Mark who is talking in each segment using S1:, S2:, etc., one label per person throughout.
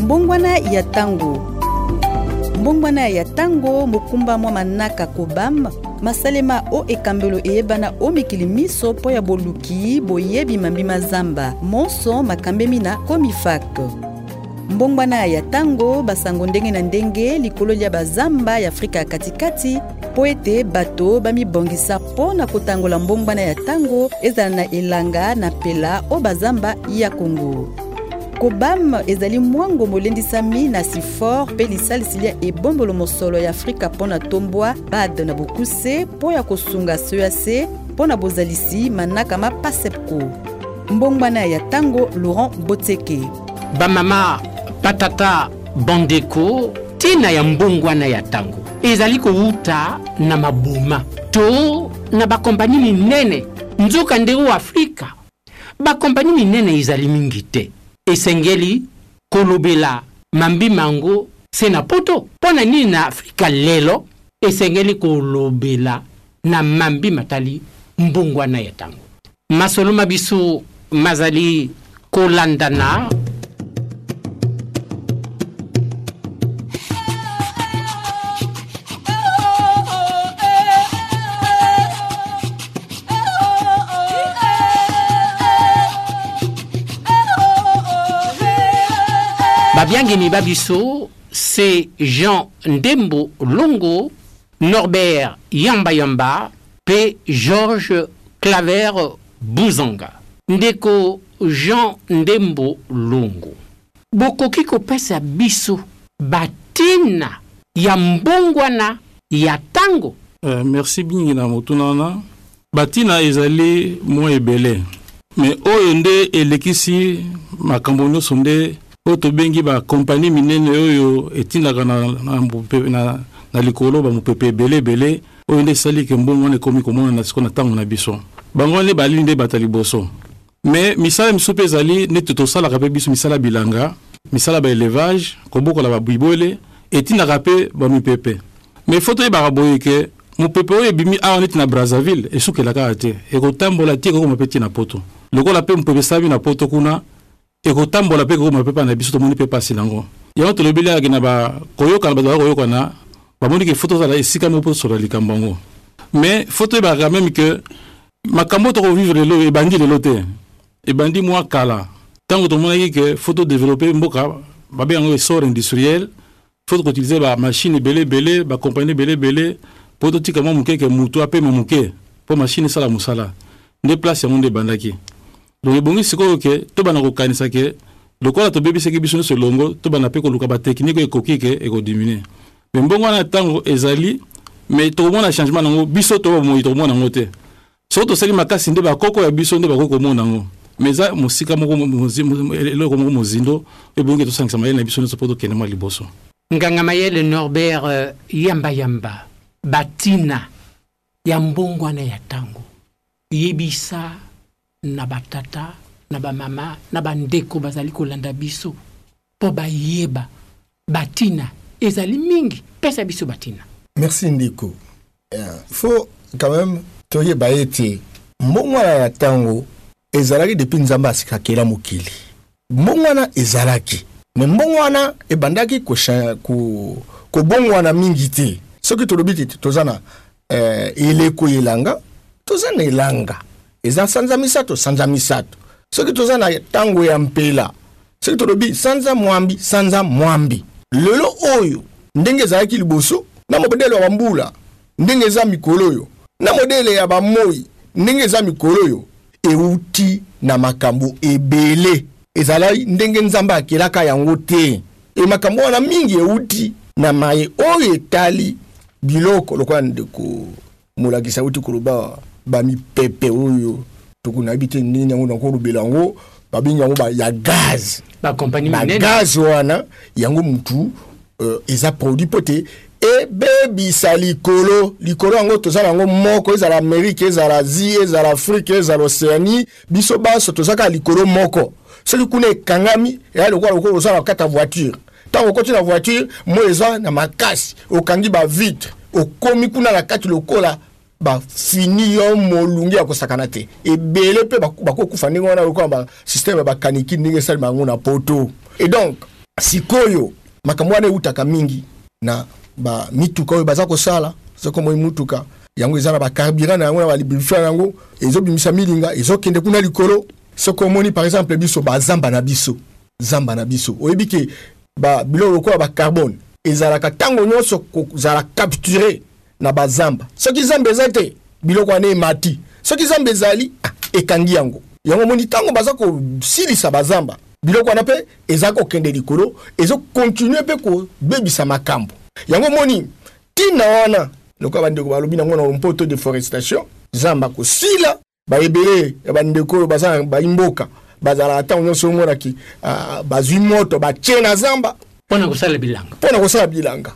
S1: mbongwana ya ntango mbongwana ya ntango mokumba mwa manaka kobam masalema o ekambelo eyebana o mikili miso mpo ya boluki boyebi mambi ma zamba monso makambemi na comifak mbongwana ya ntango basango ndenge na ndenge likolo lya bazamba ya afrika ya katikati mpo ete bato bamibongisa mpo na kotangola mbongwana ya ntango ezala na elanga na mpela o bazamba ya kongo kobam ezali mwango molendisami na sifor mpe lisalisi lya ebombolo mosolo ya afrika mpo na tombwa bad na bokuse mpo ya kosunga coac mpo na bozalisi manaka ma pasepco mbongwana ya ntango laurent botseke
S2: bamama batata Bandeko, ntina ya mbongwana ya ntango ezali kowuta na maboma to na bakompani minene. Nzokande, o Afrika, bakompani minene ezali mingi te. Esengeli kolobela mambi mango se na poto. Mpo na nini na Afrika lelo esengeli kolobela na mambi matali mbongwana ya ntango? Masolo ma biso mazali kolandana. Babiangemi ba biso se Jean Ndembo Longo Norbert Yamba Yamba mpe Georges Claver Buzanga. Ndeko Jean Ndembo Longo, bokoki kopesa biso ba tina ya mbongwana ya
S3: tango? Merci mingi na motuna wana. Batina ezali mwa ebele, me oyo nde elekisi makambo nyonso nde oyo tobengi ba kompani minene oyo etindaka na, na, na, na likolo bamopepe ebele ebele, oyo nde esali ke mbongo wana ekomi komonana siko na ntango na biso. Bango wana nde balili nde bato ya liboso. Mais misala misusu pe ezali neti tosalaka pe biso misala bilanga, misala ba elevage, kobokola ba bibwele etindaka pe ba mipepe. Mais il faut toyebaka boye ke mupepe oyo ebimi awa neti na Brazzaville esukela kaka te, ekotambola ti ekokoma pe ti na poto. Lokola pe mupepe esalami na poto kuna, ekotambola pe ekokoma pe epai na biso tomoni pe pasi nango. Yango tolobeli awa ke na ba koyokana batu baza koyokana bamoni ke il faut tozala esika moko po tosola likambo yango. Mais il faut toyebaka quand meme ke makambo toko vivre lelo ebandi lelo te ebandi mwa kala ntango tomonaki ke faut todevelope mboka babe yango essor industriel faut koutilize bamashine ebele ebele bakompani ebele ebele mpo totika mwa moke ke motu apema moke mpo mashine esala mosala nde place yango nde ebandaki Donc ebongi sikoyo ke tobanda kokanisa ke lokola tobebisaki biso nyonso elongo tobanda mpe koluka bateknike oyo ekoki ke ekodiminue me mbongo wana ntango ezali me tokomona changement na yango biso to bomoi tokomona yango te soki tosali makasi nde bakoko ya biso nde bakoki komona yango me eza mosika moko eloko moko mozindo ebongi tosangisa mayele na biso nyonso mpo tokende mwa liboso
S2: nganga mayele norbert euh, yambayamba batina ya mbongwana ya ntango Yebisa na ba tata, na ba mama, na ba ndeko bazali kolanda biso po bayeba ba tina ezali mingi pesa biso ba tina.
S4: Merci ndeko eh, faut quand meme toyeba ete mbongwana ya tango ezalaki depuis nzambe asikakela mokili Mbongwana ezalaki. Mais mbongwana ebandaki ko ko kobongwana mingi te. Soki tolobi te toza na eh, eleko ya elanga, toza na elanga eza sanza misato, sanza misato. Soki toza na tango ya mpela, soki tolobi sanza mwambi, sanza mwambi. Lelo oyo ndenge ezalaki liboso na mobdele ya bambula ndenge eza mikolo oyo na modele ya bamoi ndenge eza mikolo oyo Euti na makambo ebele. Ezali ndenge Nzambe akelaka yango te. Mpe makambo wana mingi euti na maye oyo etali biloko, lokola ndeko molakisi auti koloba, bamipepe oyo toko nayebi te ndenge yango nakolobela yango babengi yango ba ya gaz
S2: ba compagnie minene
S4: ba gaz wana yango mutu euh, eza produit mpo te ebebisa likolo likolo yango toza na yango moko ezala amerike ezala asie ezala afrike ezala oceanie biso banso toza kaka likolo moko soki kuna ekangami eya lokola lokola oza na kati ya voiture ntango okoti na voiture moi eza na makasi okangi bavitre okomi kuna na kati lokola bafini yo molunge ya kosakana te ebele mpe bakokufa ndenge wana lokola basysteme ya bakaniki ndenge esalema yango na poto e donc sikoyo makambo wana eutaka mingi na bamituka oyo baza kosala soki omoi mutuka yango eza na bacarburant na yango na balibulifla na yango ezobimisa milinga ezokende kuna likolo soki omoni par exemple biso bazamba na biso zamba na biso oyebi ke biloko lokola bacarbone ezalaka ntango nyonso kozala capture na bazamba soki zamba eza te biloko wana emati soki zamba ezali ah, ekangi yango yango omoni ntango baza kosilisa bazamba biloko wana mpe eza kokende likolo ezokontinue mpe kobebisa makambo yango omoni ntina wana lokola bandeko balobi nango na mpoto deforestation zamba kosila baebele ya bandeko oyo baza bai mboka bazalaka ntango nyonso omonaki ah, bazwi moto batye na zamba
S2: mpo na kosala bilanga
S4: mpo na kosala bilanga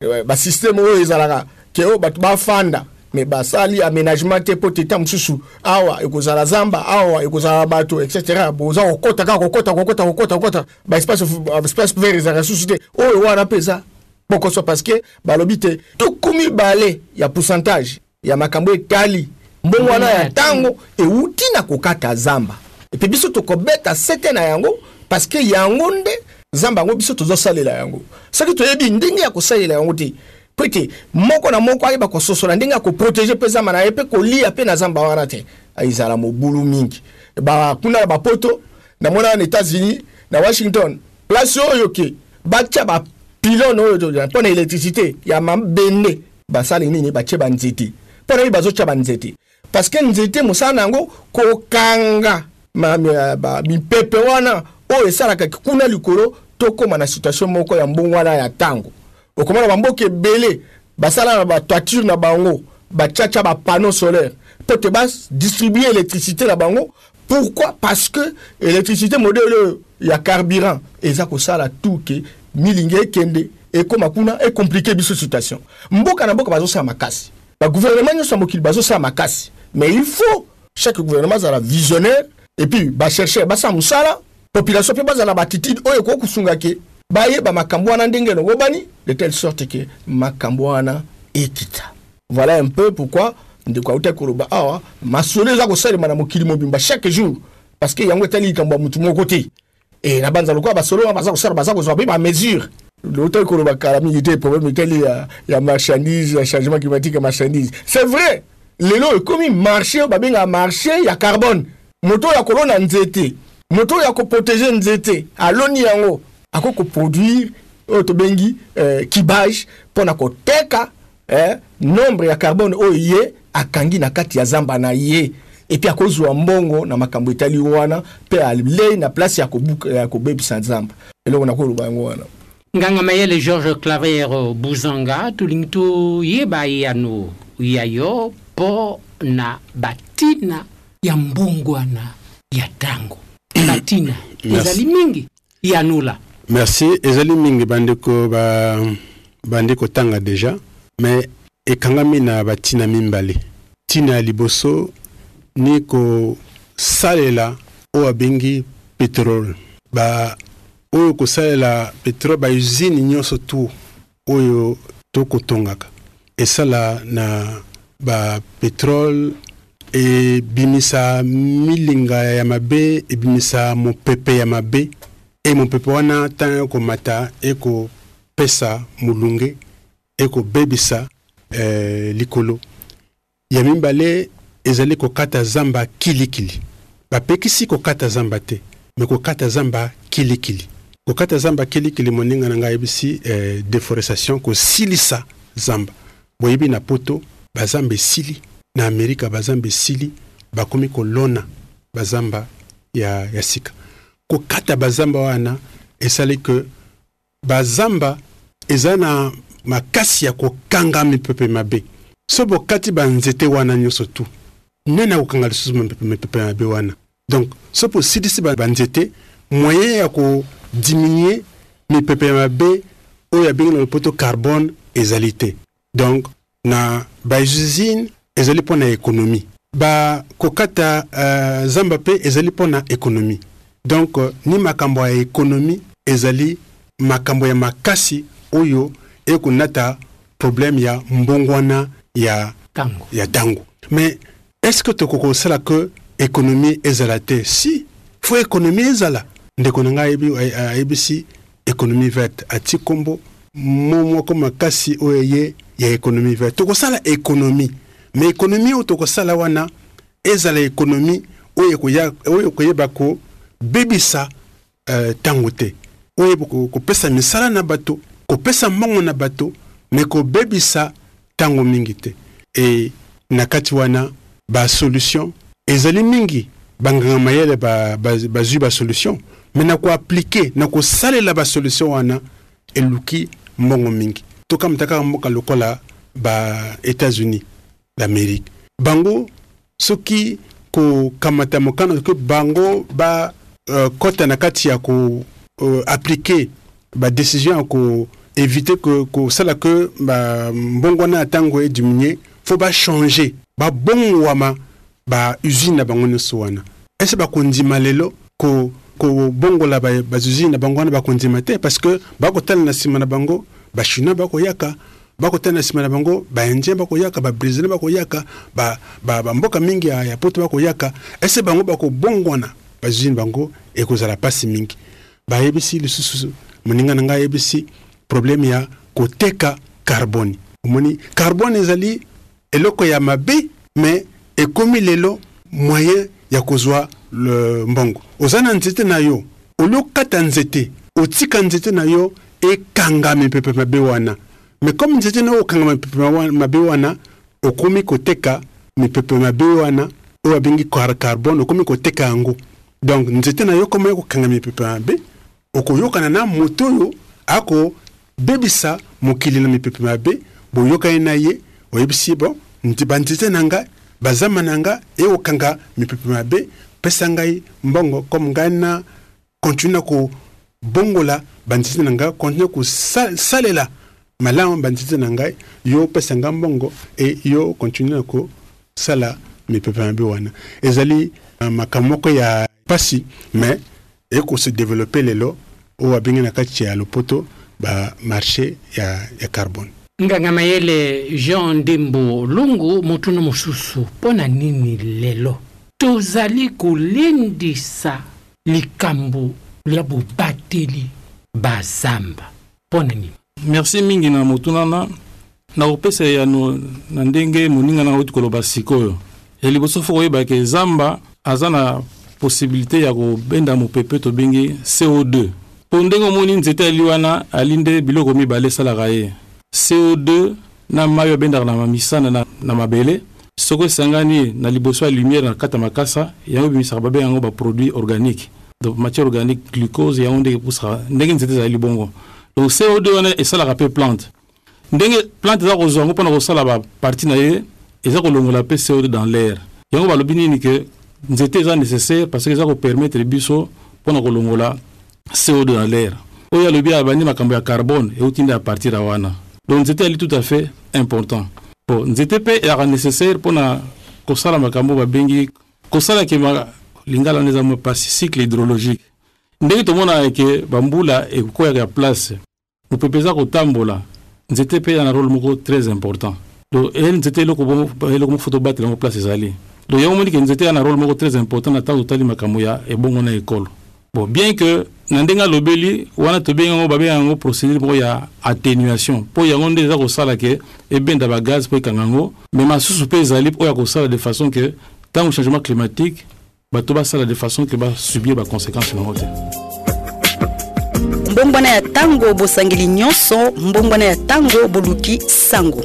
S4: eh, basysteme oyo ezalaka ke oyo bato bafanda me basali aménagement te mpo teta mosusu awa ekozala zamba awa ekozala bato etc boza kokota kaka kokota kokota kokota kokota baespace espace vert ezalaka lisusu te oyo wana mpe eza bokoso parce que balobi te tuku mibale ya pourcentage ya makambo etali mbongwana ya ntango euti na kokata zamba epe biso tokobeta sete na yango parceke yango nde zamba yango biso tozosalela yango soki toyebi ndenge ya kosalela yango te mpo ete moko na moko ayeba kososola ndenge ya koprotege mpe zamba na ye mpe kolia mpe na zamba wana te ezala mobulu mingi kuna na bapoto namona na états-unis na washington place oyo ke batya bapilone oyo mpo na electricité ya mabende Basali nini batie ba nzete pona nini bazotia ba nzete parce que nzete mosala na yango kokanga mipepe wana oyo esalaka kuna likolo tokóma na situation moko ya mbongwana ya ntango okomona bamboka ebele basala na batoiture na bango bachacha bapano solaire mpo te badistribue électricité na bango Pourquoi? Parce que électricité modèle oyo ya carburant eza kosala tout que milingi ekende ekoma kuna e compliquer biso situation. Mboka na mboka bazosala makasi, ba gouvernement nyonso ya mokili bazosala makasi, mais il faut chaque gouvernement azala visionnaire et puis ba chercheurs basala mosala population pe bazala na ba attitude oyo ekoki kosunga ke bayeba makambo wana ndenge elongobani de telle sorte ke makambo wana ekita voilà un peu pourquoi ndeko autaki koloba awa masolo eza kosalema na mokili mobimba chaque jour parce que yango etali likambo ya motu moko te e na banza lokola basolo wana baza kosala baza kozwa mpe bamesure otali koloba kala mingi te problème etali ya, ya marchandise ya changement climatique ya marchandise c'est vrai lelo ekomi marché oyo babengaka marché ya carbone moto oyo akolona nzete moto oyo akoprotege nzete aloni yango akoki koproduire oyo tobengi eh, kibage mpo na koteka eh, nombre ya carbone oyo ye akangi na kati ya zamba na ye epi akozwa mbongo na makambo etali wana mpe alei na place ya kobebisa zamba eloko nakoloba yango wana
S2: Nganga mayele Georges Claver Buzanga, tolingi toyeba eyano ya yo mpo na batina ya mbongwana ya ntango. Batina ezali mingi? Yanola.
S5: Merci. Ezali mingi bandeko ba bandi kotanga deja, me ekangami na batina mimbale. Tina ya liboso ni kosalela oyo abengi petrole ba oyo kosalela petrole ba usine nyonso tu oyo tokotongaka esala na ba petrole ebimisa milinga ya mabe ebimisa mopepe ya mabe e mopepe wana ntango ekomata ekopesa molunge ekobebisa eh, likolo Ya mibale ezali kokata zamba kilikili. Bapekisi kokata zamba te, mais kokata zamba kilikili. Kokata zamba kilikili moninga na ngai ayebisi eh, deforestation, kosilisa zamba. Boyebi na poto bazamba esili, na Amerika bazamba esili, bakomi kolona bazamba ya, ya sika. Kokata bazamba wana esali que Bazamba eza na makasi ya kokanga mipepe mabe. Soki bokati ba nzete wana nyoso tout, nani akokanga lisusu mipepe mabe wana? Donc soki bosilisi ba nzete, moyen ya ko diminuer mipepe mabe oyo abengi na lopoto carbone ezali te. donc na ba usines ezali mpo na economie ba kokata uh, zamba mpe ezali mpo na economie donc uh, ni makambo ya economie ezali makambo ya makasi oyo ekonata problème ya mbongwana ya
S2: tango
S5: ya tango mais Est-ce que toko kosala que economie ezala te? Si, faut economie ezala. Ndeko na ngai ayebi, ayebisi economie verte, atie kombo mo moko makasi oyo eye ya economie verte. Tokosala economie, mais economie oyo tokosala wana ezala economie oyo ekoya oyo ekoyeba ko bebisa eh, tango te oyo kopesa misala na bato kopesa mbongo na bato me kobebisa tango mingi te e na kati wana ba solution ezali mingi banganga mayele bazwi ba, ba, ba solution me na koaplike na kosalela ba solution wana eluki mbongo mingi tokamata kaka mboka lokola ba etats-unis d'Amerique. Bango soki kokamata mokano que bango ba euh, kota na kati ya ko euh, appliquer ba decision ya ko éviter que kosala que ba mbongwana ya tango e diminuer, faut ba changer, ba bongwama ba usine na bango nioso wana ese bakondima lelo ko kobongola ba, ba usine na bango wana bakondima te parce que bakotala na nsima na bango ba chinois bakoyaka bakotala na nsima na bango ba indien bakoyaka ba brésilien bakoyaka ba, ba, ba mboka mingi ya, ya poto bakoyaka ese bango bakobongwana ba usine bango ekozala pasi mingi bayebisi lisusu moninga na ngai ayebisi problème ya koteka carbone omoni carbone ezali eloko ya mabe mais ekomi lelo moyen ya kozwa mbongo oza na nzete na yo olio okata nzete otika nzete na yo ekanga mipepe mabe wana mais comme nzete na yo okanga mipepe mabe wana okomi koteka mipepe mabe wana oyo abengi carbone okomi koteka yango donc nzete na yo koma ya kokanga mipepe mabe Okoyokana na moto oyo akobebisa mokili na mipepe mabe, boyokani na ye, oyebisi ye, Bon, banzete na nga, bazamba na nga ekokanga mipepe mabe, pesa ngai mbongo comme ngai na continuer na kobongola banzete na nga, continuer kosalela malamu banzete na ngai, yo opesa ngai mbongo et yo continuer na kosala mipepe mabe wana. Ezali makambo moko ya pasi mais Eko se developper lelo oyo ba bengi na kati ya lopoto ba marches ya ya carbone.
S2: Nganga mayele Jean Ndimbu Lungu, motuna mosusu, mpo na nini lelo tozali kolendisa likambo lya bobateli ba zamba? Mpo na nini?
S3: Merci mingi na motuna na. Nakopesa eyano na ndenge moninga nanga auti koloba sikoyo. Ya liboso fo koyeba ke zamba aza na possibilite ya kobenda mopepe tobengi CO2. Po ndenge omoni nzete ali wana ali nde biloko mibale esalaka ye. CO2 na mayi oyo abendaka na misana na mabele Soko esangani na liboso ya lumière na kati ya makasa, yango ebimisaka babenga yango ba produits organiques, donc matière organique, glucose, yango nde epusaka ndenge nzete ezali bongo. Donc CO2 wana esalaka mpe plante. Ndenge plante eza kozwa yango mpo na kosala ba parties na ye, eza kolongola mpe CO2 dans l'air. Yango balobi nini que nzete eza necessaire parce que eza ko permettre biso mpo na kolongola CO2 na l'air oyo alobi abandi makambo ya carbone euti nde a partir ya wana donc nzete ali tout à fait important po nzete mpe eyaka nécessaire mpo na kosala makambo babengi kosala ke lingala wana eza mwa mpasi cycle hydrologique ndenge tomonaka ke bambula ekokweyaka ya place Mupepe eza kotambola, nzete pe eza na role moko tres important. Donc eh nzete eloko bo eloko moko foto batela yango place ezali. Donc yango omoni ke nzete eza na role moko tres important na tango totali makambo ya ebongo na ekolo. Bon bien que na ndenge alobeli wana tobengi yango babenga yango procedure moko ya attenuation po yango nde eza kosala ke ebenda ba gaz po ekanga yango mais masusu pe ezali oyo ya kosala de façon ke tango changement climatique Bato basala de façon que ba subir ba consequences nango te.
S1: Mbongwana ya tango bosangeli nyonso, mbongwana ya tango boluki sango.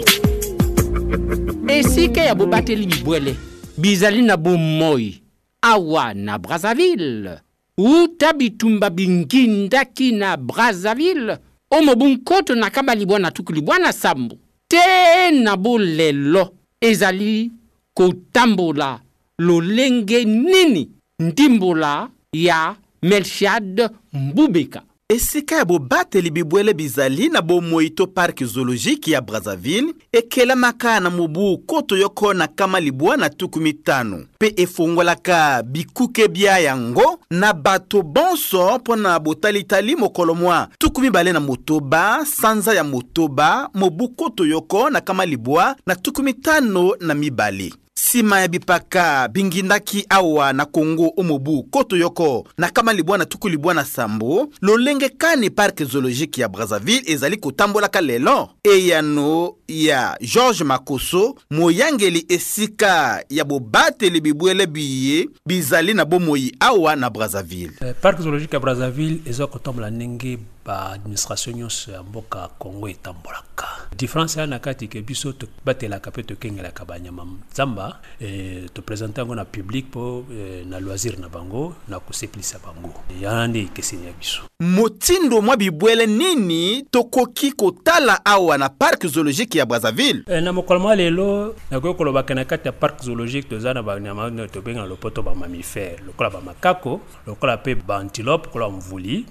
S2: Esika ya bobateli bibwele bizali na bomoi awa na Brazzaville. Uta bitumba bingindaki na Brazzaville o mobu nkoto na kaba libwa na tuku libwa na sambo tee na bolelo, ezali kotambola Lolenge nini ndimbola ya Melchiad Mbubeka?
S6: Esika ya bobateli bibwele bizali na bomoi to parc zoologique ya Brazzaville ekelamaka na mobu koto yoko na kama libwa na tuku mitano pe efongolaka bikuke bia yango na bato bonso po na botalitali mokolo mwa tuku mibale na motoba sanza ya motoba mobu koto yoko na kama libwa na tuku mitano na mibale. Sima ya bipaka bingindaki awa na Congo o mobu koto yoko na kama libwa na tuku libwa na sambo, lolenge kani Parc zoologique ya Brazzaville ezali kotambolaka lelo? Eyano ya Georges Makosso, moyangeli esika ya bobateli bibwele biye bizali na bomoi awa na Brazzaville.
S7: Parc zoologique ya Brazzaville ezali kotambola ndenge ba administration nyonso ya mboka Congo etambolaka. Difference ya na kati ke biso tobatelaka pe tokengelaka ba nyama zamba e, topresente yango na public po e, na loisir na bango na kosepelisa bango. Yana nde ekeseni ya biso.
S6: Motindo mwa bibwele nini tokoki kotala awa na parc zoologique ya Brazzaville?
S7: E, na mokolo mwa lelo nakoki koloba ke na kati ya parc zoologique toza na banyama tobenga na lopoto ba mammifères lokola ba makako, lokola pe ba antilope, lokola mvuli,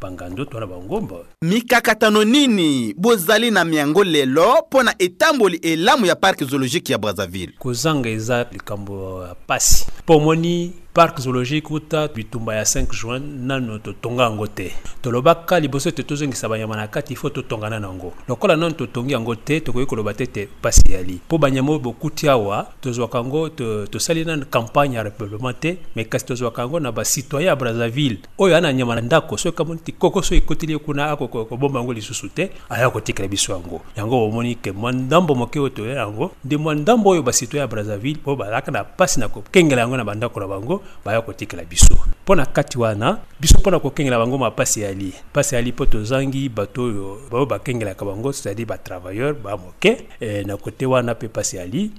S7: banga ndoto na bangombo.
S6: Mikakatano nini bozali na myango lelo mpo na etamboli elamu ya Parc zoologique ya Brazzaville?
S7: Kozanga eza likambo ya pasi mpo omoni Parc zoologique uta bitumba ya 5 juin nano totonga yango te. Tolobaka liboso ete tozongisa banyama na kati il faut totonga nano yango. Lokola nano totongi yango te tokoki koloba te ete pasi eyali mpo banyama oyo bokuti awa tozwaka yango tosali nano campagne ya repeuplement te mais kasi tozwaka yango na ba citoyens ya Brazzaville oyo ana nyama na ndako soki kamoni ti koko soki ekoteli ye kuna ako kobomba yango lisusu te aya kotikela biso yango yango omoni ke mwa ndambo moke oyo toya yango nde mwa ndambo oyo basito ya brazzaville oyo bazalaka na mpasi na kokengela yango na bandako na bango baya kotikela biso mpo na kati wana biso mpo na kokengela bango mapasi yali mpasi yali mpo tozangi bato oyo bayo bakengelaka bango cetadi batravailleur ba moke e, na kote wana mpe mpasi yali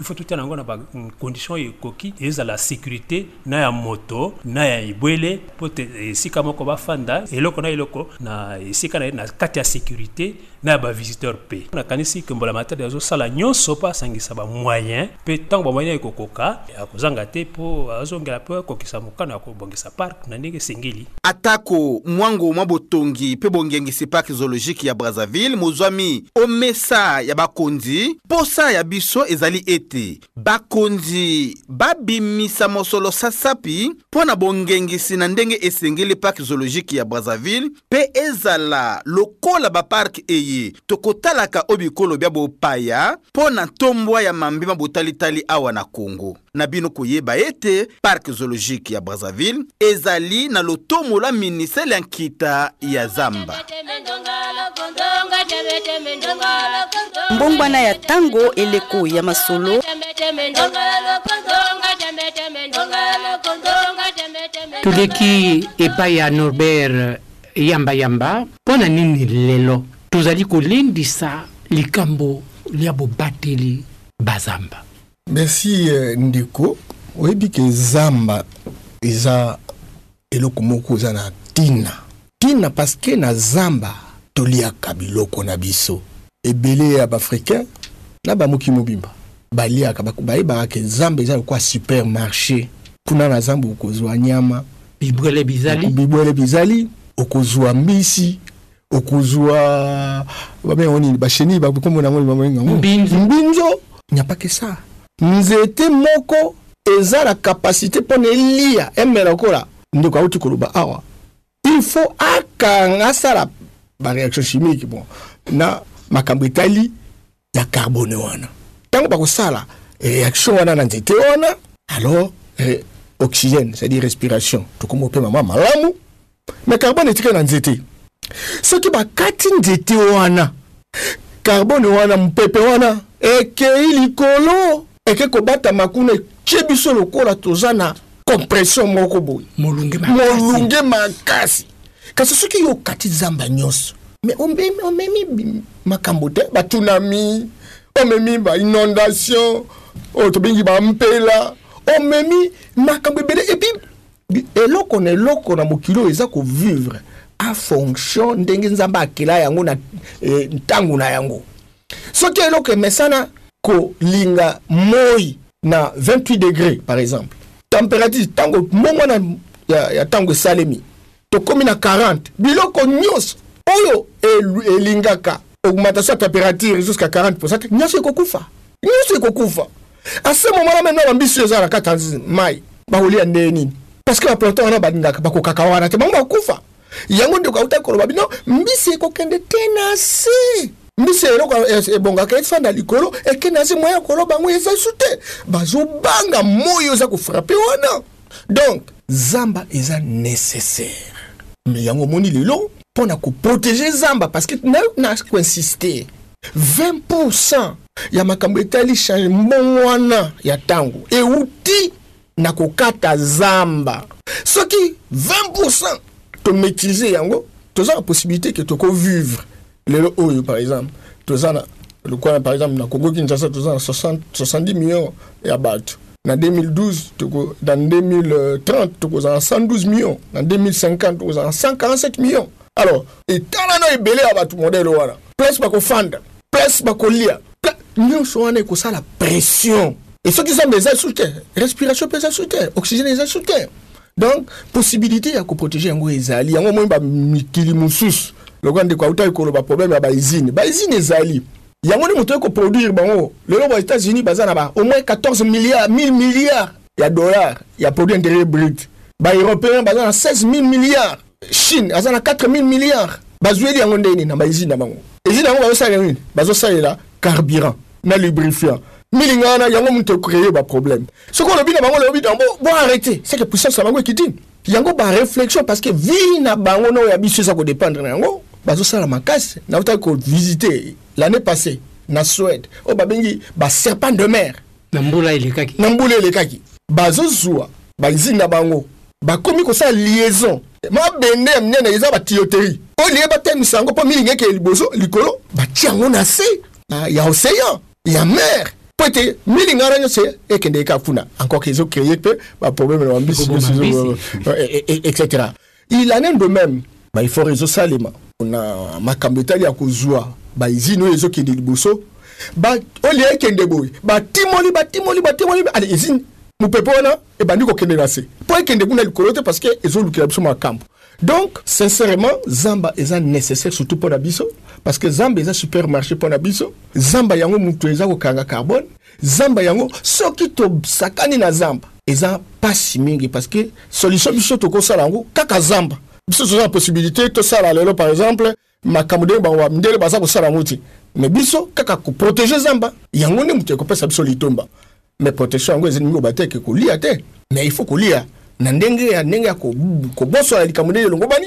S7: il faut totala yango na bacondition oyo ekoki ezala sécurité na ya moto na ya ebwele mpo te esika moko bafanda eloko na eloko na esika na ye na kati ya sécurité na ya bavisiteur mpe nakanisi ke mbulamatari azosala nyonso mpo asangisa bamoyen mpe ntango bamoyen ekokoka akozanga te mpo azongela mpo akokisa mokano kobongisa parc na ndenge esengeli.
S6: Atako mwango mwa botongi mpe bongengisi parc zoologique ya Brazzaville mozwami o mesa ya bakonzi, mposa ya biso ezali ete bakonzi babimisa mosolo sasapi mpo na bongengisi na ndenge esengeli parc zoologique ya Brazzaville mpe ezala lokola ba parc eye tokotalaka o bikolo bya bopaya mpo na ntombwa ya mambi ma botalitali awa na Congo. na bino koyeba ete parc zoologique ya Brazzaville ezali na lotomo la minisele ya nkita ya zamba.
S1: Mbongwana ya tango, eleko ya masolo.
S2: Toleki epai ya Norbert Yamba Yamba. Mpo na nini lelo tozali kolendisa likambo lya bobateli bazamba?
S4: Merci euh, ndeko. Oyebi ke zamba eza eloko moko eza na tina tina paske na zamba toliaka biloko na biso ebele ya baafricain na bamoki mobimba baliaka bayebaka ke zamba eza lokola supermarché kuna na zamba okozwa nyama
S2: bibwele bizali
S4: bibwele bizali okozwa mbisi okozwa babenga nini basheni bakombo nango babenga
S2: mbinzo
S4: mbinzo nyapake sa nzete moko eza na kapasite mpo na eliya emela lokola ndeko auti koloba awa il faut akanga asala bareaction chimique bon na makambo etali ya carbone wana ntango bakosala reaction wana na nzete wana alors eh, oxygène c'est-à-dire respiration tokomi opema mwa malamu mais carbone etika na nzete soki bakati nzete wana carbone wana mopepe wana ekei likolo eke kobatama kuna etye biso lokola toza na compression moko boye
S2: molunge makasi
S4: kasi soki yo okati zamba nyonso me omemi makambo te batunami omemi bainondation oyo tobengi bampela omemi makambo ebele epi eloko na eloko na mokili oyo eza kovivre a fonction ndenge nzambe akela yango na eh, ntango na yango soki eloko emesana kolinga moi na 28 degre par exemple temperature ntango mbongwana ya ntango esalemi tokomi na 40 biloko nyonso oyo elingaka augmentation ya temperature jusqu'à 40 posate nyonso ekokufa nyonso ekokufa ase momona meme na bambisi eza na kati mai bakolia ndenge nini parce que baplanton wana balingaka bakokaka wana te bango bakufa yango ndeko autaki koloba bino mbisi ekokende te na se mbisi ya eloko ebongaka efanda likolo ekende na se moya ya koloba yango eza su te bazobanga moi oza kofrape wana donc zamba eza nécessaire me yango omoni lelo mpo na koprotege zamba parce que na, na koinsiste 20 pourcent ya makambo etali change mbongwana ya ntango euti na kokata zamba soki 20 to maîtriser yango toza na possibilité ke toko vivre lelo oyo par exemple toza na lokola par exemple na Congo Kinshasa toza na 60 70 millions ya bato na 2012 toko na 2030 tokozala na 112 millions na 2050 tokozala na 147 millions alors etalana ebele ya bato modele wana place bakofanda plus bakolia nyonso wana ekosala pression e soki zamba eza lisusu te respiration mpe eza lisusu te oxygène eza lisusu te donc possibilité ya koprotege yango ezali yango omoni bamikili mosusu lokola ndeko autaki koloba problème ya baizine baizine ezali yango nde moto ekoproduire bango lelo ba états-unis baza na ba au moins 14 milliards 1000 milliards ya dollar ya produit intérieur brut baeuropéen baza na 16 000 milliards chine aza na 4000 milliards bazueli yango ndenge nini na baizini na bango ezini yango bazosalela nini bazosalela carburant na lubrifiant milinga wana yango moto ecreye baproblème soki olobi na bango lobi yango bo arrete seke puissance na bango ekiti yango baréflexion parce que vie na bango na oyo ya biso eza kodépendre na yango bazosala makasi nautaki kovisite l'année passée na suède oyo babengi baserpent de mer
S2: na mbula elekaki,
S4: na mbula elekaki. Bazozua ba usine na bango, bakomi kosala liaison. Mabende ya minene eza ba tuyauterie oyo liye batemisa yango mpo milinga ekeye liboso likolo, batia yango na se ya ocean ya mer mpo ete milinga wana nyonso ekende eka kuna encore ezo creye mpe ba problème na bambisi etc Il en est de meme ba efforts ezo salema na makambo etali ya kozua ba izini oyo ezo kende liboso ba olie ekende boye ba timoli ba timoli ba timoli ale izini mopepe wana ebandi kokende na se mpo ekende kuna likolo te parce que ezo lukela biso makambo donc sincèrement zamba eza nécessaire surtout mpo na biso parce que zamba eza supermarché mpo na biso zamba yango moto eza kokanga carbone zamba yango soki tosakani na zamba eza pasi mingi parce que solution biso tokosala yango kaka zamba biso toza na possibilité tosala lelo par exemple makambo ndenge bango mindele baza kosala yango ti me biso kaka koprotege zamba yango nde moto ekopesa biso litomba me protection yango ezali miloba te eke kolia te me il faut kolia na ndenge ya ndenge ya kobosola likambo ndenge elongobani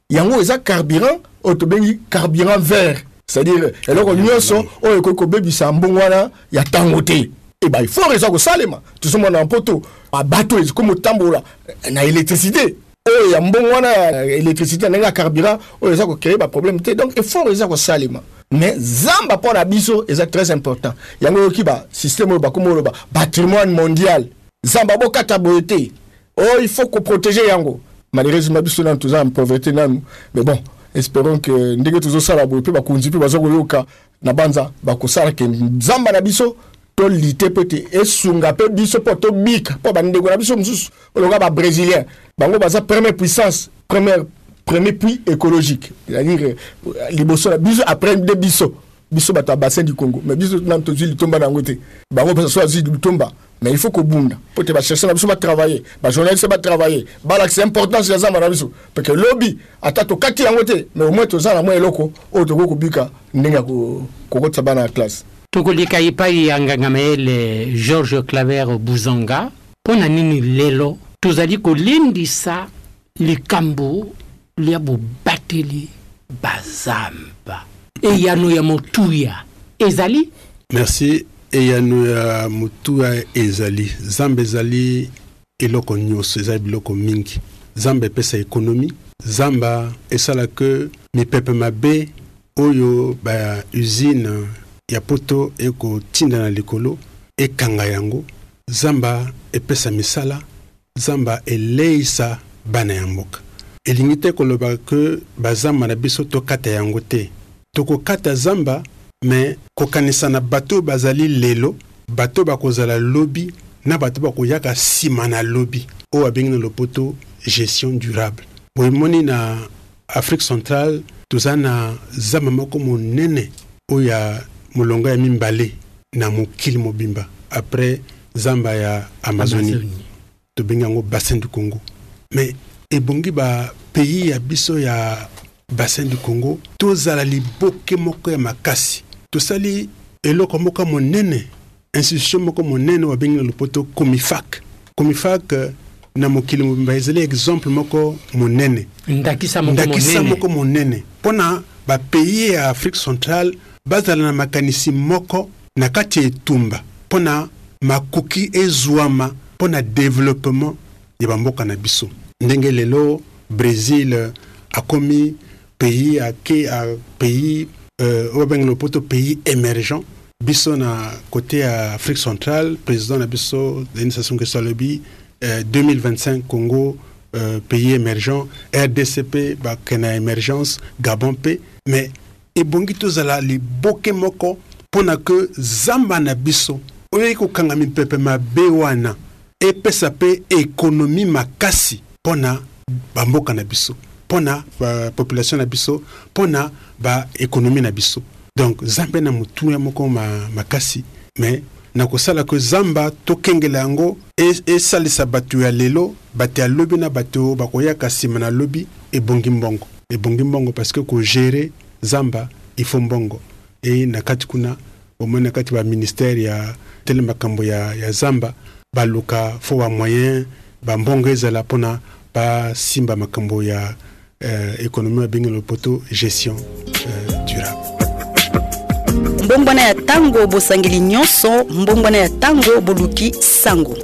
S4: yango eza carburant oyo tobengi carburant vert c'est-à-dire eloko nyonso oyo ekoki kobebisa mbongo wana ya ntango te eba efort eza kosalema tozomona na mpoto bato ekomi otambola na électricité oyo ya mbongo wana ya électricité ndenge ya carburant oyo eza kokreye baproblème te donc effort eza kosalema mais zamba mpo na biso eza très important yango oyoki basystème oyo bakoma oloba patrimoine mondial zamba bokata boye te oh il faut ko protéger yango malheureusement biso nanu toza en pauvreté nanu mais bon espérons que ndenge tozosala boye mpe bakonzi mpe baza koyoka na banza bakosala ke nzamba na biso tolite mpo ete esunga mpe biso mpo tobika mpo bandeko na biso mosusu oloka babrésilien bango baza première puissance première premier puits écologique c'est-à-dire euh, liboso na biso après nde biso biso bato ya bassin du congo mais biso nanu tozwi litomba na yango te bango mpenza so azwi litomba mais il faut kobunda mpo te bacherche na biso batravaille bajournaliste batravaille balakisa importance ya zamba na biso peke lobi ata tokati yango te mais omoi toza na mwa eloko oyo tokoki kobika ndenge ya kokotisa bana ya classe
S2: tokoleka epai ya nganga mayele georges claver buzanga mpo na nini lelo tozali kolendisa Likambo lya bobateli bazamba. Eyano ya motuya ezali?
S5: Merci. Eyano ya motuya ezali. Zamba ezali eloko nyoso, ezali biloko mingi. Zamba epesa economie. Zamba esala que mipepe mabe oyo ba usine ya poto ekotinda na likolo ekanga yango. Zamba epesa misala, Zamba eleyisa bana ya mboka. Elingi te koloba que ba zamba na biso to kata yango te. Toko kata zamba mais ko kanisa na bato oyo bazali lelo, bato oyo bako zala lobi na bato bako yaka sima na lobi. Oyo ba bengi na lopoto gestion durable. Bo moni na Afrique centrale toza na zamba moko monene oyo ya molongo ya mimbale na mokili mobimba après zamba ya Amazonie, Amazonie. tobengi yango bassin du Congo mais ebongi ba pays ya biso ya bassin du Congo tozala liboke moko ya makasi tosali eloko moko monene Institution moko monene babengi na lopoto Comifac. Comifac euh, na mokili mobimba ezali exemple moko monene,
S2: ndakisa moko monene
S5: mpo na bapays ya Afrique centrale bazala na makanisi moko na kati ya etumba mpo na makoki ezwama mpo na developpement ya bamboka na biso ndenge lelo Brésil akomi pays ya ke a pays euh, oyo babengi lopoto pays émergent biso na kote ya afrique centrale président na biso denis sassou nguesso alobi euh, 2025 congo euh, pays émergent rdc mpe bakende na émergence gabon mpe mais ebongi tozala liboke moko mpo na ke zamba na biso oyoki kokanga mipepe mabe wana epesa pe economie makasi pona ba mboka na biso, pona ba population na biso, pona ba economie na biso. Donc zambe na motuya moko ma makasi mais na kosala que zamba tokengela yango e, esalisa bato ya lelo, bato ya lobi na bato oyo bakoyaka sima na lobi, ebongi mbongo. Ebongi mbongo parce que ko gerer zamba il faut mbongo et na kati kuna Bomoni na kati ba ministère ya tele makambo ya ya zamba baluka fo ba moyen ba mbongo ezala pona ba simba makambo ya eh, economie babengi na lopoto gestion eh, durable.
S1: Mbongwana ya tango bosangeli nyonso, mbongwana ya tango boluki sango.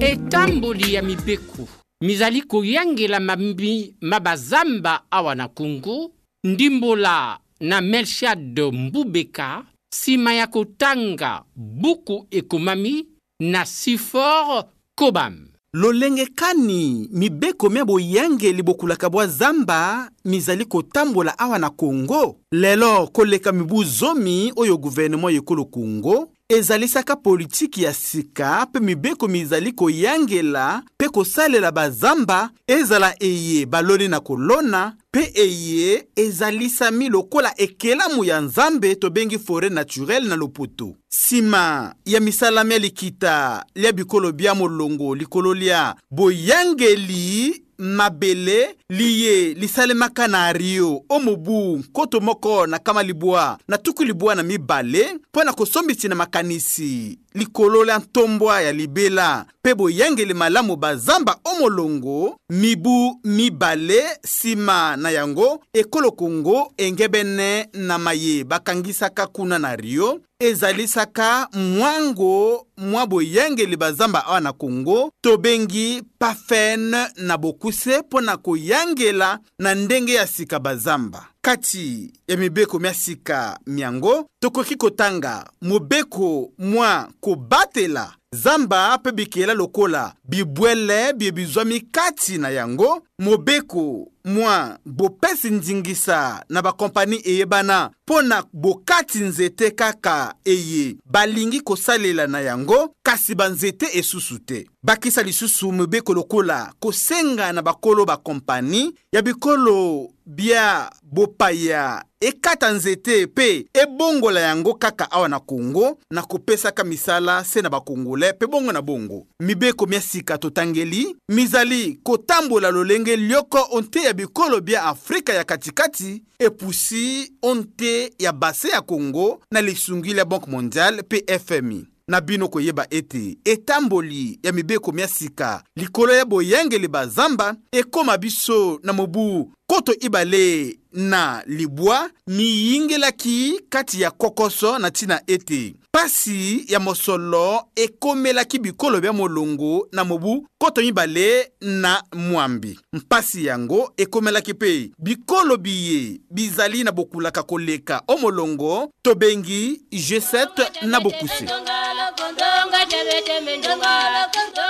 S2: Etamboli ya mibeko mizali koyangela mambi ma bazamba awa na Congo Ndimbola na Melchiad Mbubeka sima ya kotanga buku ekomami na Sifor Cobham.
S6: Lolenge kani mibeko mia boyangeli bokulaka bwa zamba mizali kotambola awa na Congo? Lelo, koleka mibu zomi oyo gouvernement y'ekolo Congo ezalisaka politiki ya sika mpe mibeko mizali koyangela mpe kosalela bazamba, ezala eye baloni na kolona mpe eye ezalisami lokola ekelamu ya Nzambe tobengi foret naturelle na lopoto. Sima ya misala mya likita lya bikolo bya molongo likolo lya boyangeli, Mabele liye lisalemaka na Rio o mobu nkoto moko na nkama libwa na tuku libwa na mibale mpo na kosombisi na makanisi likolo lya ntombwa ya libela mpe boyangeli malamu ba zamba o molongo mibu mibale nsima na yango ekolo Congo engebene na maye bakangisaka kuna na Rio ezalisaka mwango mwa boyangeli bazamba awa na Congo tobengi PAFEN na bokuse mpo na koyangela na ndenge ya sika bazamba. Kati ya mibeko mya sika myango tokoki kotanga mobeko mwa kobatela zamba mpe bikela lokola bibwele biye bizwami kati na yango mobeko mwa bopesi ndingisa na bakompani eyebana mpo na bokati nzete kaka eye balingi kosalela na yango kasi banzete esusu te. Bakisa lisusu mibeko lokola kosenga na bakolo bakompani ya bikolo bya bopaya ekata nzete pe ebongola yango kaka awa na Congo na kopesaka misala se na ba Congolais pe bongo na bongo. Mibeko mya sika totangeli mizali kotambola lolenge lyoko o nte ya bikolo bya Afrika ya katikati, epusi o nte ya bassin ya Congo na lisungi lya Banque mondiale pe FMI. na bino koyeba ete etamboli ya mibeko mya sika likolo ya boyangeli ba zamba ekoma biso na mobu koto ibale na libwa miyingelaki kati ya kokoso na ntina ete pasi ya mosolo ekomelaki bikolo bya molongo na mobu koto mibale na mwambi. Mpasi yango ekomelaki mpe bikolo biye bizali na bokulaka koleka o molongo tobengi G7 na bokuse.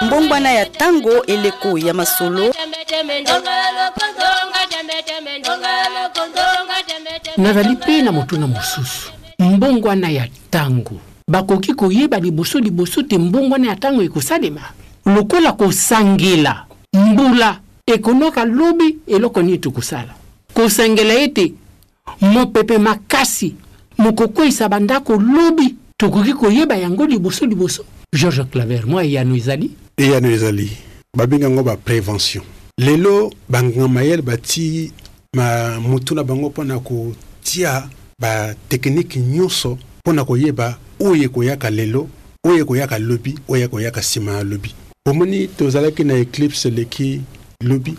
S1: Mbongwana ya tango, eleko ya masolo.
S2: Nazali mpe na motuna mosusu. Mbongwana ya tango. Bakoki koyeba libosoliboso te mbongwana ya tango ekosalema? Lokola kosangela. mbula ekonoka lobi, eloko nini tokosala? Kosangela ete mopepe makasi mokokweisa bandako lobi, tokoki koyeba yango libosoliboso? Georges Claver, mwa eyano ezali?
S5: Eyano ezali. Babengi yango ba prevention. Lelo, banganga mayele batii motu na bango mpo na kotia ba tekiniki nyonso mpo na koyeba oyo ekoyaka lelo Oyo ekoyaka lobi, oyo ekoyaka sima ya lobi. Bomoni, tozalaki na eclipse eleki lobi.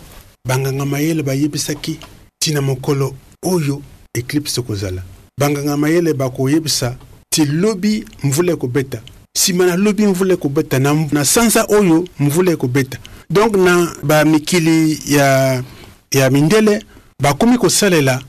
S5: Banganga mayele bayebisaki tina mokolo oyo eclipse ekozala. Banganga mayele bakoyebisa ti lobi mvula ekobeta, sima na lobi mvula ekobeta, na, na sanza oyo mvula ekobeta. Donc na ba mikili ya, ya mindele bakomi kosalela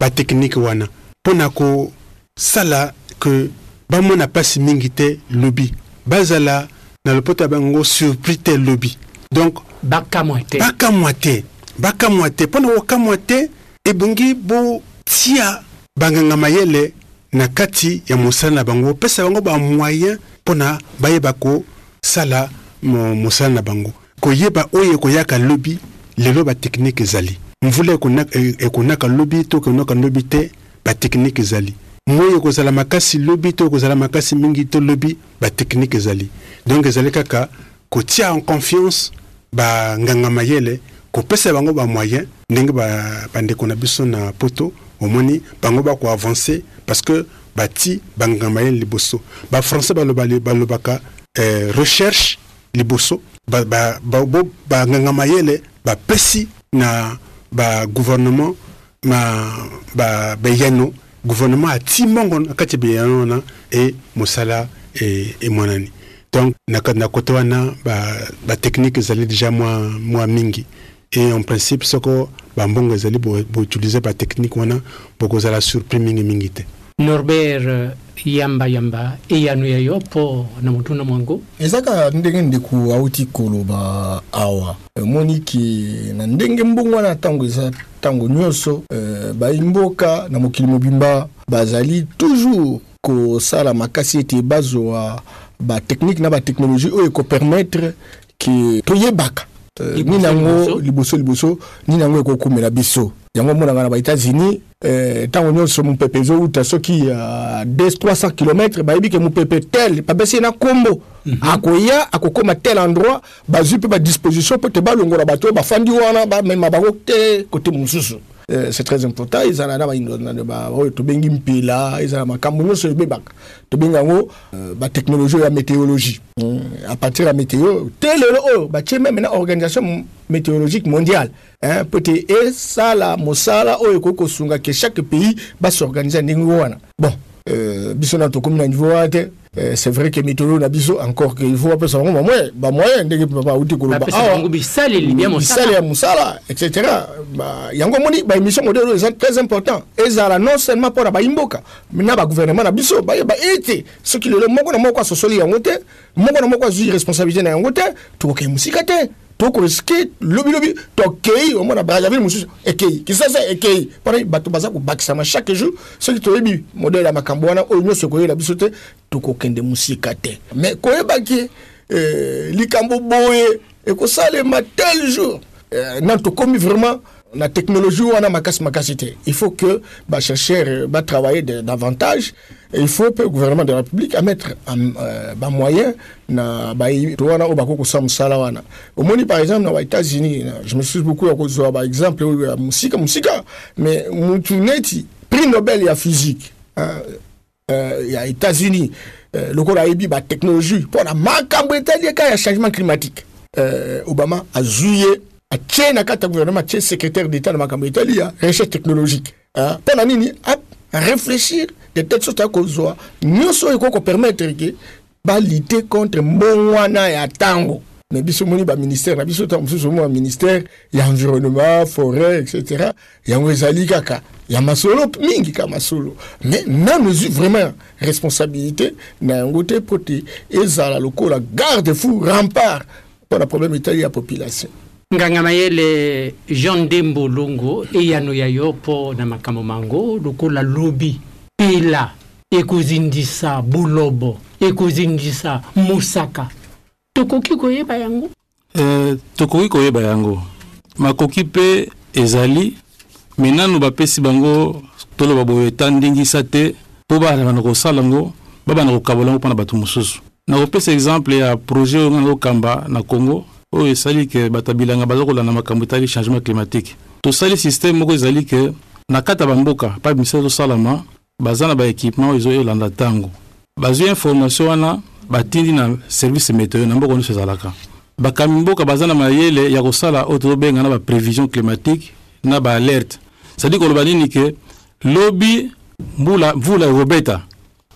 S5: ba technique wana pona ko Sala que ba mona pasi mingi te lobi. Ba zala na lopoto ya bango surpris te lobi. Donc
S2: ba kamwa te.
S5: Ba kamwa te. Ba kamwa te. Pona ko kamwa te, ebongi bo tia ba nganga mayele na kati ya mosala na bango. Bo pesa bango ba moyens pona ba yeba ko sala mosala na bango. Koyeba oyo ekoyaka lobi, lelo ba technique ezali. Mvula ekona, e, ekonaka lobi to ekonaka lobi te, ba technique ezali. Moyi ekozala makasi lobi to ekozala makasi mingi to lobi, ba technique ezali. Donc ezali kaka kotia en confiance ba nganga mayele, kopesa bango ba moyen, ndenge ba, ba ndeko na biso na poto, omoni bango ba ko avancer parce que batii ba nganga mayele liboso. Ba français baloba, balobaka eh, recherche, liboso ba, ba, ba, bo, ba nganga mayele bapesi na ba gouvernement ma ba beyano gouvernement atii mbongo na kati ya beyano wana e mosala e, emonani donc na, na kote wana ba, ba technique ezali deja mwa, mwa mingi Et en principe soko ba mbongo ezali bo utiliser ba technique wana bokozala surpris mingi mingi te.
S2: Norbert yamba yamba eyano ya yo po na motuna mwango.
S4: Eza kaka ndenge ndeko awuti koloba awa. Omoni ke na ndenge mbongwana tango eza tango nionso bayi mboka na mokili mobimba bazali toujours kosala makasi ete bazua ba technique na ba technologie oyo eko permettre ke toyebaka Eh, nini yango liboso liboso nini yango ekokumela biso yango omonaka na baetats-unis eh, ntango eh, nyonso mopepe ezowuta soki uh, ah, 300 km bayebi ke mopepe tel bapesi ye na nkombo mm -hmm. akoya akokoma tel endroit bazwi mpe badisposition mpo te balongola bato oyo bafandi wana bamema bango te kote mosusu eh, c'est très important ezala na baoyo tobengi mpela ezala makambo nyonso ebebaka tobengi yango uh, eh, batechnologie ya météologie à partir ya meteo te lelo oyo batie meme na organisation météorologique mondiale hein, mpo te esala mosala oyo ekoki kosunga ke chaque pays basorganise ndenge wana bon euh, biso na tokomi na niveau wana te euh, c'est vrai que mitolo na biso encore que il faut apesa bango bamoye bamoye ndenge bauti koloba
S2: awa bisaleli
S4: ya
S2: mosala
S4: etc yango omoni baémission modelo eza très important ezala non seulement mpo na baimboka na bagouvernement na biso bayeba ete soki lelo moko na moko asosoli yango te moko na moko azwi responsabilité na yango te tokokei mosika te tokoriske lobilobi tokei omona brazzaville mosusu ekei kisasa ekei mpona bato baza kobakisama chaque jour soki toyebi modele ya makambo wana oyo nyonso ekoyela biso te tokokende mosika te mais koyebaki eh, likambo boye ekosalema tel jour eh, na tokomi vraiment la technologie wana makasi makasi te il faut que ba chercheurs ba travailler davantage il faut mpe gouvernement de la république amettre euh, bamoyen na bato wana oyo bakoki kosala mosala wana omoni par exemple na baétats-unis je me suis beaucoup ya kozwa baexemple oyo ya mosika mosika mais mutu neti prix nobel ya physique hein, euh, ya états-unis euh, lokola ayebi batechnologie mpo na makambo etali eka ya changement climatique euh, obama azwi ye atie na kati ya gouvernement atie secrétaire d'état na makambo etali ya recherche technologique Ah, mpo na nini a réfléchir de telle sorte akozwa nyonso oyo ekoki kopermettre ke balite contre mbongwana ya ntango me biso omoni baministère na biso ntango mosusu omona ministère ya environnement forêt etc yango ezali kaka ya masolo mingi ka masolo me nanu ezwi vraiment responsabilité na yango te mpo te ezala lokola garde fou rempart Mpo na problème etali ya population.
S2: Nganga mayele Jean Ndembo Longo, eyano ya yo mpo na makambo mango, lokola lobi mpela ekozindisa bolobo, ekozindisa mosaka, tokoki koyeba yango?
S3: Eh, tokoki koyeba yango, makoki mpe ezali me nanu bapesi bango toloba boye ta ndingisa te mpo babanda kosala yango babanda kokabola yango mpo na bato mosusu Nakopesa exemple ya projet oyo nga nazokamba na Congo oyo esali que bato ya bilanga baza kolanda makambo etali changement climatique. Tosali système moko ezali que na kati ya ba mboka epai misala ezosalama baza na ba equipements oyo ezolanda tango. Bazui information wana batindi na service meteo na mboka nionso ezalaka. Bakambi mboka baza na mayele ya kosala oyo tozobenga na ba previsions climatiques na ba alertes. C'est à dire koloba nini que lobi mbula mvula ekobeta.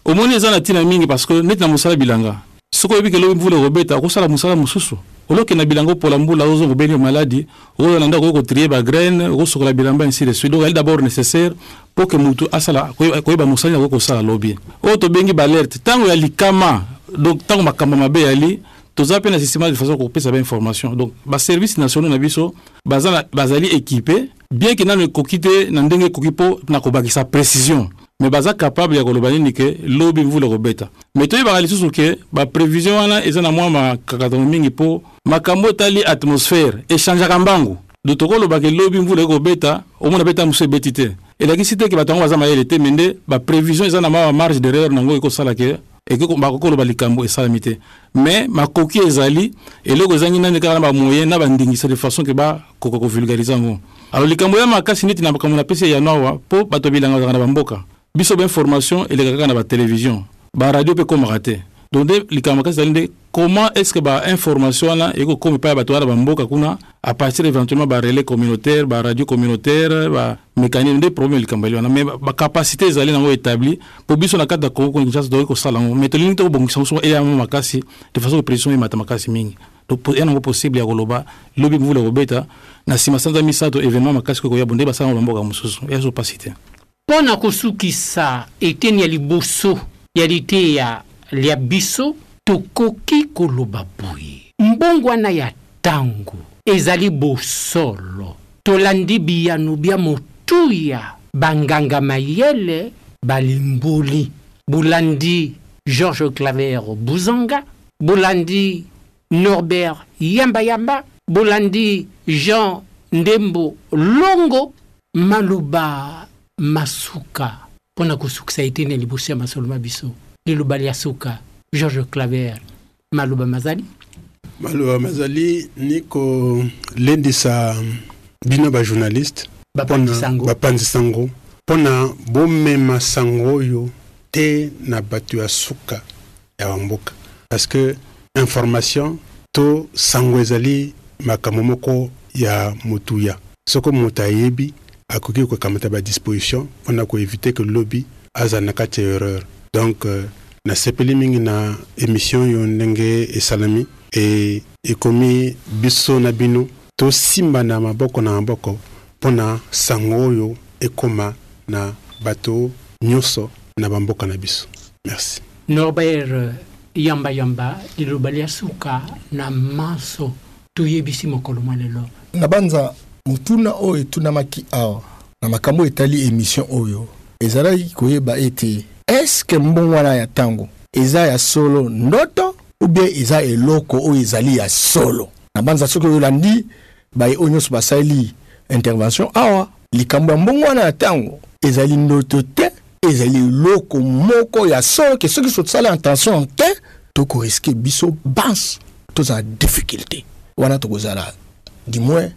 S3: Omoni eza na tina mingi parce que neti na musala bilanga soki oyebi ke lobi mvula ekobeta okosala musala mususu au lieu okenda bilanga opola mbula ozonga obeli yo maladi okoya na ndako oye ko trier ba graines okosokola bilamba ainsi de suite donc ezali d'abord necessaire pour que mutu asala koyeba musala nini akoki kosala lobi oyo tobengi ba alerte tango ya likama donc tango makambo mabe yali toza pe na système de façon kopesa ba information donc ba services nationaux na biso baza bazali equipe bien que nanu ekoki te na ndenge ekoki po na kobakisa precision mais baza capable ya koloba nini ke lobi mvula ekobeta mais toyebaka lisusu ke ba prevision wana eza na mwa makakatano mingi po makambo etali atmosphère echangeaka mbangu do tokoloba ke lobi mvula ekobeta omona pe ta mosusu ebeti te elakisi te ke bato yango baza mayele te mais nde ba prevision eza na mwa ba marge d'erreur nango ekosala ke bakoki koloba likambo esalami te mais makoki ezali eloko ezangi nani kaka na bamoyen na bandingisa de façon ke bakoka kovulgarise yango alo likambo ya makasi neti na makambo napesi ya yano awa mpo bato ya bilanga bazalaka na bamboka biso bainformation elekaka kaka na batelevizio baradio mpe ekomaka te donc nde likambo makasi ezali nde Comment est-ce que ba informations wana eko koma epai ya bato wana ba mboka kuna à partir éventuellement ba relais communautaire ba radio communautaire ba mécanisme nde problème likambo wana mais ba capacité ezali nango établi po biso na kati ya Congo Kinshasa tokoki kosala yango mais tolingi te kobongisa yango soki eyama makasi de façon que pression emata makasi mingi donc ya nango possible ya koloba lobi mvula ekobeta na nsima sanza misato événement makasi kokoya bonde basala yango bamboka mosusu ezo pasi te
S2: Mpo na kosukisa eteni ya liboso ya liteya lya biso, tokoki koloba boye. Mbongwana ya ntango ezali bosolo. Tolandi biyano bya motuya banganga mayele balimboli, bolandi Georges Claver Buzanga, bolandi Norbert yamba yamba. Bolandi jean ndembo longo. Maloba ma suka pona kosukisa eteni ya liboso ya masolo ma biso. Liloba lia suka Georges Claver maloba mazali.
S5: Maloba mazali ni ko lendisa bino
S2: ba journaliste
S5: bapanzi sango pona bomema sango oyo tee na batu ya suka ya ba mboka parce que information to sango ezali makambo moko ya motuya soko moto ayebi akoki ko kamata ba disposition pona ko eviter que lobi azala na kati ya erreur donc na sepeli mingi na emission oyo ndenge esalami et ekomi biso na bino to simbana maboko na maboko pona sango oyo ekoma na bato nioso na ba mboka na biso merci.
S2: Norbert yamba yamba liloba lia suka na manso toyebisi mokolo mwa lelo.
S4: Nabanza motuna oyo etunamaki awa na makambo oyo etali emission oyo ezalaki koyeba ete est-ce que mbongwana ya tango eza ya solo ndoto ou bien eza eloko oyo ezali ya solo? Nabanza soki olandi Baye oyo nyonso basali intervention awa. Likambo ya mbongwana ya tango ezali ndoto te, ezali eloko moko ya solo ke soki tosali attention te toko risquer biso banso tozala na difficulte. Wana tokozala du moins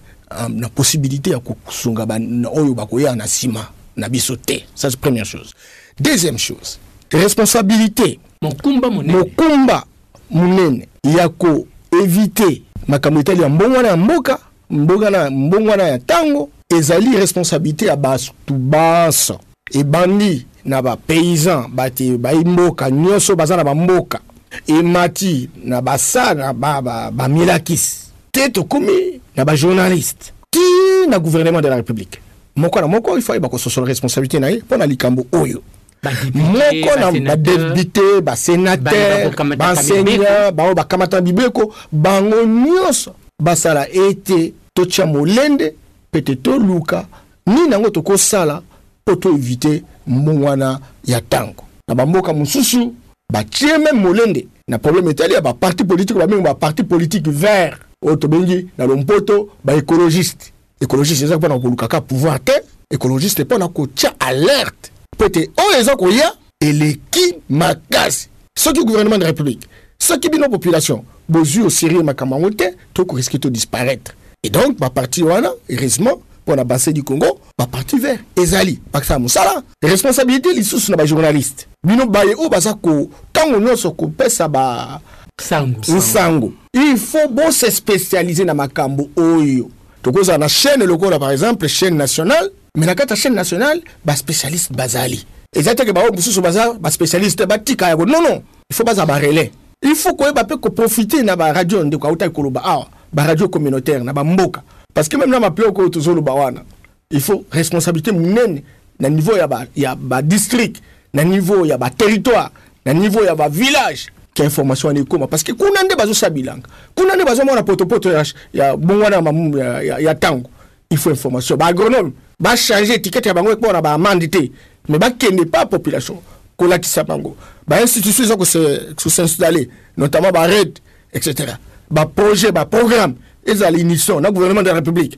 S4: na possibilite ya kosunga ba oyo bakoya na sima na biso te. Ça c'est première chose. Deuxième chose, responsabilite,
S2: mokumba monene,
S4: mokumba monene ya ko eviter makambo etali ya mbongwana ya mboka, mbongwana, mbongwana ya ntango, ezali responsabilite ya bato banso, ebandi na ba paysans, bato bayi mboka nioso baza na ba mboka, emati na ba sa na ba, ba, ba milakis, tee tokomi na ba journalistes, tii na gouvernement de la Republique. Moko na moko il faut ayeba kososola responsabilite na ye mpo na likambo oyo. moko na badepute basenatere banseigneur bango bakamata bibeko bango nyonso basala ete totya molende mpe te toluka nini yango tokosala mpo toevite mbongwana ya ntango na bamboka mosusu batie meme molende na problème etali ya baparti politike babengi baparti politike vert oyo tobengi na lompoto baecologiste ecologiste eza mpona kolukaka pouvoir te ecologiste mpona kotya alerte mpo ete oyo eza koya eleki makasi soki gouvernement de république soki bino population bozwi au sérieux makambo yango te tokoriske to disparaître et donc baparti wana heureusement mpo na bassin du congo baparti vert ezali bakisala mosala responsabilite lisusu na ba journaliste bino baye oyo baza ko tango nyonso kopesa ba sango nsango il faut bo se specialiser na makambo oyo tokozala na chaîne lokola par exemple chaîne nationale mais na kati ya chaîne nationale ba specialiste bazali eza te ke baoyo mosusu baza ba specialiste batika yako non non il faut baza ba relais il faut koyeba mpe koprofite na ba radio ndeko autaki koloba awa ba radio communautaire na ba mboka parce que meme na maploko oyo tozoloba wana il faut responsabilité munene na niveau ya ba, ya ba district na niveau ya ba territoire na niveau ya ba village ke information wana ekoma parce que kuna nde bazosa bilanga kuna nde bazomona potopoto ya, ya bongwana ya, mamu- ya, ya, ya tango il faut information ba agronome bachange etikete ya bango ekoma na baamande te mais bakende pa population kolakisa bango bainstitution eza kose- kosinstalle notamment bared etc baprojet baprogramme ezala unison na gouvernement de la république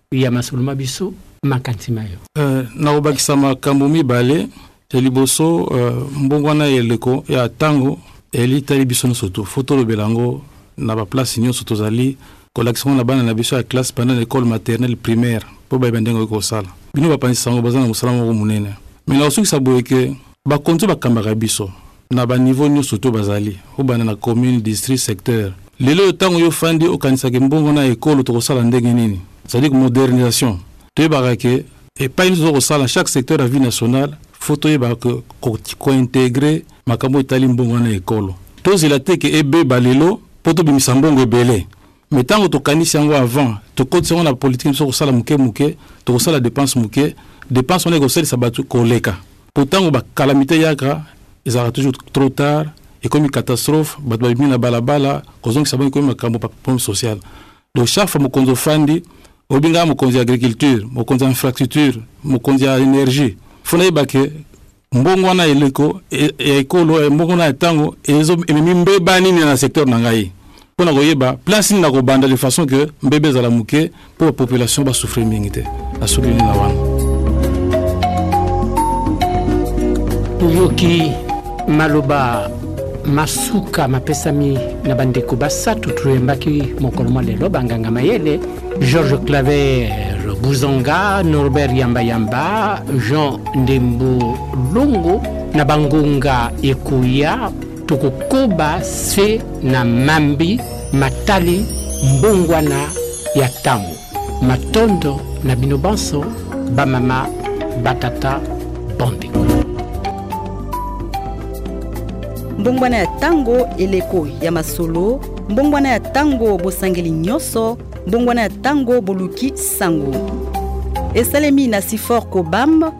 S4: ya
S2: masolo ma biso, makanisi ma yo.
S3: Nakobakisa makambo mibale. Ya liboso, mbongwana ya eleko ya ntango elitali biso nyonso tout. Faut tolobela yango na ba places nyonso tozali kolakisa yango na bana na biso ya classe banda na ecole maternelle, primaire mpo bayeba ndenge bakoki kosala. Bino bapanzi sango baza na mosala moko monene. Mais nakosukisa boye que bakonzi oyo bakambaka biso, na ba niveau nioso to bazali obanda na commune district secteur lelo oyo tango yo ofandi okanisaka embongo na ekolo tokosala ndenge nini c'est à dire modernisation toyebaka ke epai nioso toza kosala chaque secteur ya vie nationale faut toyeba ke ko integre makambo oyo etali mbongo wana ya ekolo tozela te ke ebeba lelo po tobimisa mbongo ebele mais tango tokanisi yango avant tokotisa yango na politique biso kosala moke moke tokosala depense moke depense wana ekosalisa bato koleka Po tango ba calamite eyaka ezalaka toujours trop tard, ekomi catastrophe, bato babimi na balabala, kozongisa bango ekomi makambo ba problème social. Donc chaque fois mokonzi ofandi, oyebi nga mokonzi ya agriculture, mokonzi ya infrastructure, mokonzi ya energie, faut nayeba ke mbongo wana eleko ya ekolo, mbongo wana ya tango ememi mbeba nini na secteur na ngai? mpo na koyeba place nini nakobanda de façon que mbebe ezala moke mpo ba population basouffrir mingi te nasoleli na wana
S2: toyoki maloba masuka mapesami na bandeko basato toyembaki mokolo mwa lelo banganga mayele george claver buzonga norbert yambayamba jean ndembo longo na bangonga ekoya Tokokoba se na mambi matali mbongwana ya ntango. Matondo na bino banso, bamama, batata, bandeko.
S1: Mbongwana ya ntango, eleko ya masolo. Mbongwana ya ntango, bosangeli nyonso. Mbongwana ya ntango, boluki sango. Esalemi na Sifor Kobam.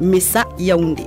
S1: Mesa Yaoundé.